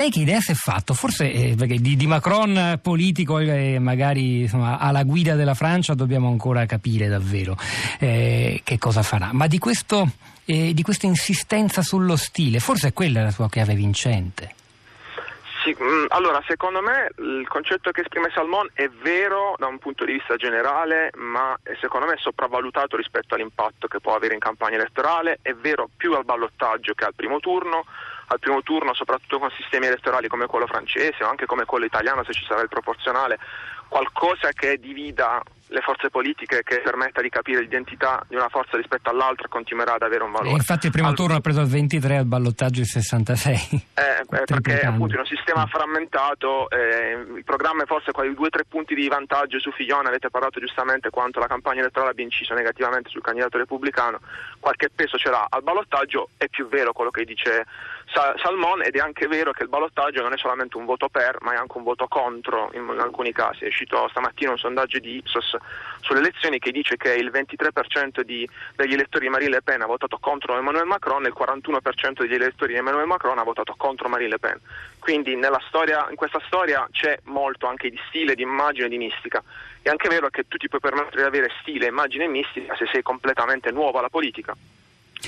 Lei che idea si è fatto? Forse eh, di, di, Macron politico e eh, magari insomma, alla guida della Francia dobbiamo ancora capire davvero eh, che cosa farà. Ma di, questo, eh, di questa insistenza sullo stile, forse è quella la sua chiave vincente. Sì, mm, allora secondo me il concetto che esprime Salmon è vero da un punto di vista generale, ma secondo me è sopravvalutato rispetto all'impatto che può avere in campagna elettorale, è vero più al ballottaggio che al primo turno al primo turno, soprattutto con sistemi elettorali come quello francese o anche come quello italiano se ci sarà il proporzionale, qualcosa che divida le forze politiche che permetta di capire l'identità di una forza rispetto all'altra continuerà ad avere un valore. E infatti il primo al... turno ha preso il 23 al ballottaggio il 66. Eh, eh, perché appunto in un sistema frammentato eh, il programma è forse quei due o tre punti di vantaggio su Figlione, avete parlato giustamente quanto la campagna elettorale abbia inciso negativamente sul candidato repubblicano, qualche peso ce l'ha al ballottaggio, è più vero quello che dice Salmon ed è anche vero che il ballottaggio non è solamente un voto per ma è anche un voto contro in, in alcuni casi. È uscito stamattina un sondaggio di Ipsos sulle elezioni che dice che il 23% di, degli elettori di Marine Le Pen ha votato contro Emmanuel Macron e il 41% degli elettori di Emmanuel Macron ha votato contro Marine Le Pen. Quindi storia, in questa storia c'è molto anche di stile, di immagine, di mistica. È anche vero che tu ti puoi permettere di avere stile, immagine e mistica se sei completamente nuovo alla politica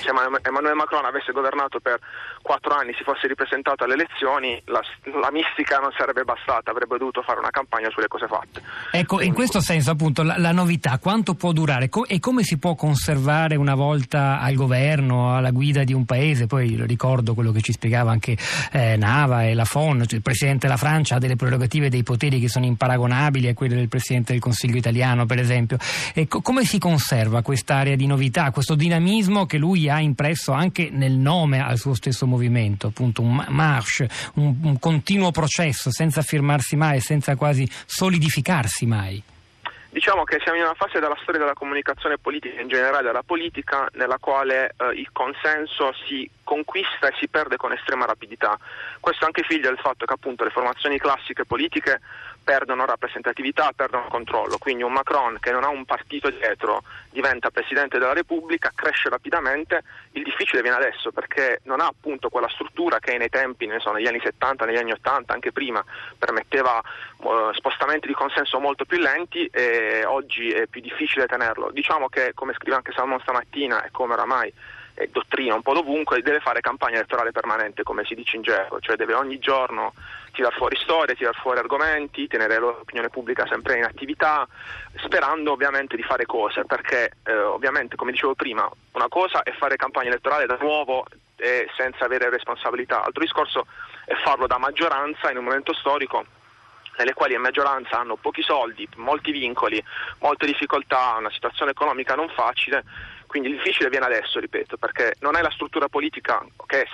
se Emmanuel Macron avesse governato per quattro anni, si fosse ripresentato alle elezioni, la, la, mistica non sarebbe bastata, avrebbe dovuto fare una campagna sulle cose fatte. Ecco, Quindi, in questo senso appunto la, la, novità quanto può durare Co- e come si può conservare una volta al governo, alla guida di un paese? Poi ricordo quello che ci spiegava anche eh, Nava e la FON, cioè il Presidente della Francia ha delle prerogative e dei poteri che sono imparagonabili a quelle del Presidente del Consiglio italiano, per esempio. E co- come si conserva quest'area di novità, questo dinamismo che lui ha impresso anche nel nome al suo stesso movimento, appunto un marche, un, un continuo processo senza fermarsi mai, senza quasi solidificarsi mai. Diciamo che siamo in una fase della storia della comunicazione politica, in generale della politica, nella quale eh, il consenso si conquista e si perde con estrema rapidità. Questo è anche figlio del fatto che appunto le formazioni classiche politiche perdono rappresentatività, perdono controllo. Quindi un Macron che non ha un partito dietro diventa Presidente della Repubblica, cresce rapidamente, il difficile viene adesso perché non ha appunto quella struttura che nei tempi, ne so, negli anni 70, negli anni 80, anche prima, permetteva uh, spostamenti di consenso molto più lenti e oggi è più difficile tenerlo. Diciamo che, come scrive anche Salmon stamattina e come oramai è dottrina un po' dovunque, deve fare campagna elettorale permanente, come si dice in gergo, cioè deve ogni giorno tirar fuori storie, tirar fuori argomenti, tenere l'opinione pubblica sempre in attività, sperando ovviamente di fare cose, perché eh, ovviamente, come dicevo prima, una cosa è fare campagna elettorale da nuovo e senza avere responsabilità, altro discorso è farlo da maggioranza in un momento storico nelle quali le maggioranza hanno pochi soldi, molti vincoli, molte difficoltà, una situazione economica non facile quindi il difficile viene adesso, ripeto, perché non è la struttura politica che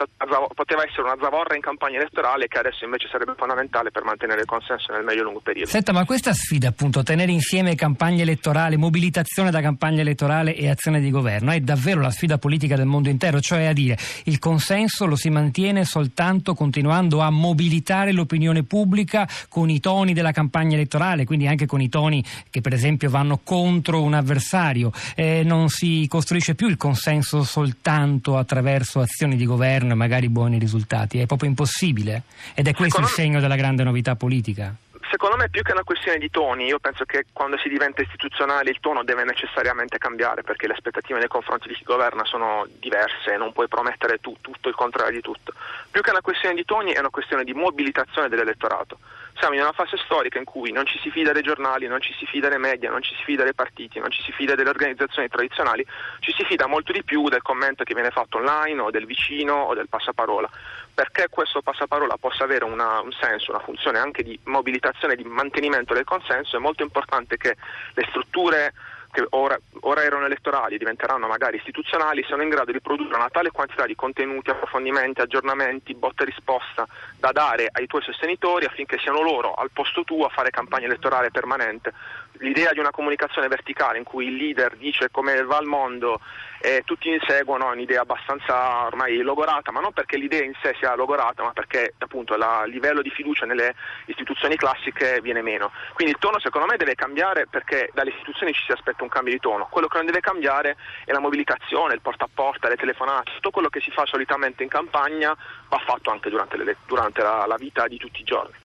poteva essere una zavorra in campagna elettorale che adesso invece sarebbe fondamentale per mantenere il consenso nel medio-lungo periodo. Senta, ma questa sfida appunto, tenere insieme campagna elettorale, mobilitazione da campagna elettorale e azione di governo, è davvero la sfida politica del mondo intero, cioè a dire il consenso lo si mantiene soltanto continuando a mobilitare l'opinione pubblica con i toni della campagna elettorale, quindi anche con i toni che per esempio vanno contro un avversario, eh, non si costruisce costruisce più il consenso soltanto attraverso azioni di governo e magari buoni risultati, è proprio impossibile ed è questo Secondo il segno della grande novità politica. Secondo me più che una questione di toni, io penso che quando si diventa istituzionale il tono deve necessariamente cambiare perché le aspettative nei confronti di chi governa sono diverse, non puoi promettere tu, tutto il contrario di tutto. Più che una questione di toni è una questione di mobilitazione dell'elettorato. Siamo in una fase storica in cui non ci si fida dei giornali, non ci si fida dei media, non ci si fida dei partiti, non ci si fida delle organizzazioni tradizionali, ci si fida molto di più del commento che viene fatto online o del vicino o del passaparola. Perché questo passaparola possa avere una, un senso, una funzione anche di mobilitazione, di mantenimento del consenso, è molto importante che le strutture che ora, ora, erano elettorali e diventeranno magari istituzionali, siano in grado di produrre una tale quantità di contenuti, approfondimenti, aggiornamenti, botta e risposta da dare ai tuoi sostenitori affinché siano loro al posto tuo a fare campagna elettorale permanente. L'idea di una comunicazione verticale in cui il leader dice come va il mondo e tutti seguono è un'idea abbastanza ormai logorata, ma non perché l'idea in sé sia logorata, ma perché appunto il livello di fiducia nelle istituzioni classiche viene meno. Quindi il tono secondo me deve cambiare perché dalle istituzioni ci si aspetta mette un cambio di tono. Quello che non deve cambiare è la mobilitazione, il porta a porta, le telefonate, tutto quello che si fa solitamente in campagna va fatto anche durante, le, durante la, la vita di tutti i giorni.